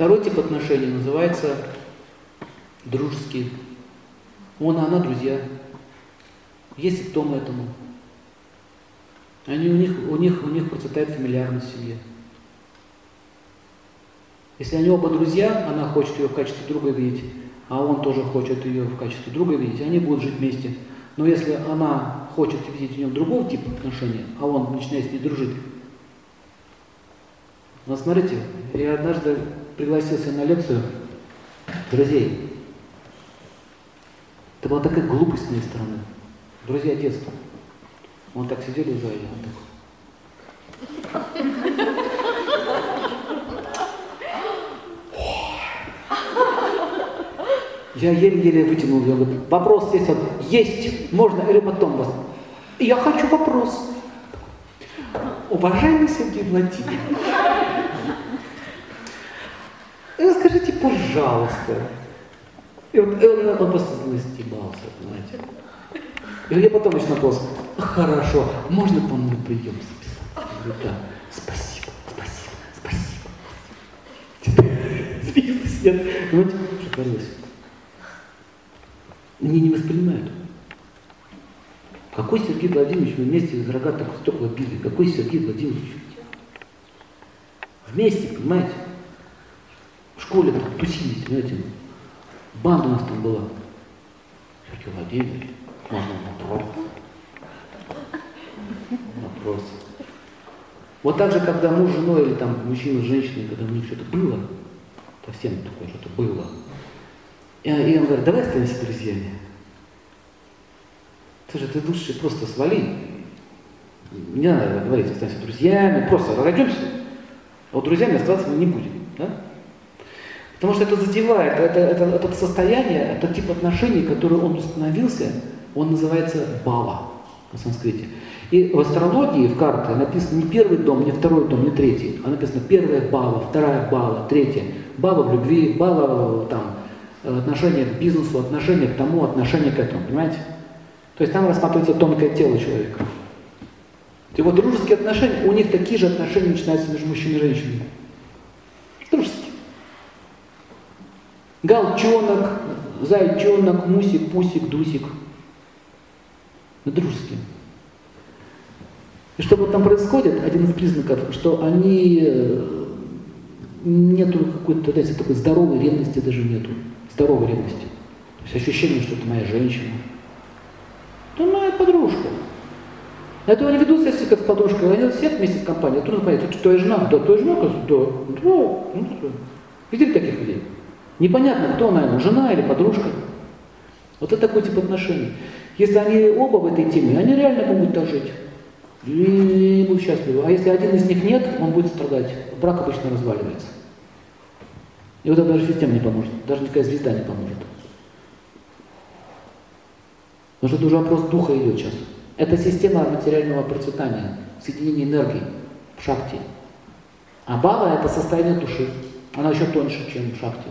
Второй тип отношений называется дружеские. Он и она друзья. Есть симптомы этому. Они, у, них, у, них, у них процветает фамильярность в семье. Если они оба друзья, она хочет ее в качестве друга видеть, а он тоже хочет ее в качестве друга видеть, они будут жить вместе. Но если она хочет видеть в нем другого типа отношения, а он начинает с ней дружить, вот смотрите, я однажды пригласился на лекцию друзей. Это была такая глупость с моей стороны. Друзья детства. Он так сидели в зале, он так. Я еле-еле вытянул ее. Говорит, вопрос есть, вот, есть, можно или потом вас. Я хочу вопрос. Уважаемый Сергей Владимирович, скажите, пожалуйста. И вот он, он просто настебался, понимаете. И я потом начал вопрос. Хорошо, можно по мне прием записать? Я говорю, да. Спасибо, спасибо, спасибо. Смеются, нет. Понимаете, что творилось? Они не воспринимают. Какой Сергей Владимирович мы вместе из рогатых стекла били? Какой Сергей Владимирович? Вместе, понимаете? Школе так тусились, понимаете? Банда у нас там была. Сергей Владимирович, можно вопрос? Вопрос. Вот так же, когда муж с женой или там мужчина с женщиной, когда у них что-то было, совсем такое что-то было, и он говорит, давай останемся друзьями. Слушай, ты лучше просто свали. Не надо говорить, останемся друзьями, просто разойдемся. А вот друзьями оставаться мы не будем. Потому что это задевает, это, это, это состояние, это тип отношений, который он установился, он называется бава на санскрите. И в астрологии, в карте написано не первый дом, не второй дом, не третий, а написано первая бава, вторая бава, третья. Бава в любви, бава там, отношение к бизнесу, отношение к тому, отношение к этому, понимаете? То есть там рассматривается тонкое тело человека. И вот дружеские отношения, у них такие же отношения начинаются между мужчиной и женщиной. Дружеские. Галчонок, зайчонок, мусик, пусик, дусик. Дружеские. И что вот там происходит, один из признаков, что они э, нету какой-то, знаете, такой здоровой ревности даже нету здоровой ревности. То есть ощущение, что это моя женщина. Это моя подружка. Это они ведут себя как с подружкой, они сидят вместе с компанией, трудно понять, это твоя жена? Да, твоя жена, да, да. Ну, Видели таких людей? Непонятно, кто она жена или подружка. Вот это такой тип отношений. Если они оба в этой теме, они реально могут так жить. И будут счастливы. А если один из них нет, он будет страдать. Брак обычно разваливается. И вот это даже система не поможет, даже никакая звезда не поможет. Потому что это уже вопрос духа идет сейчас. Это система материального процветания, соединения энергии в шахте. А бава – это состояние души. Она еще тоньше, чем в шахте.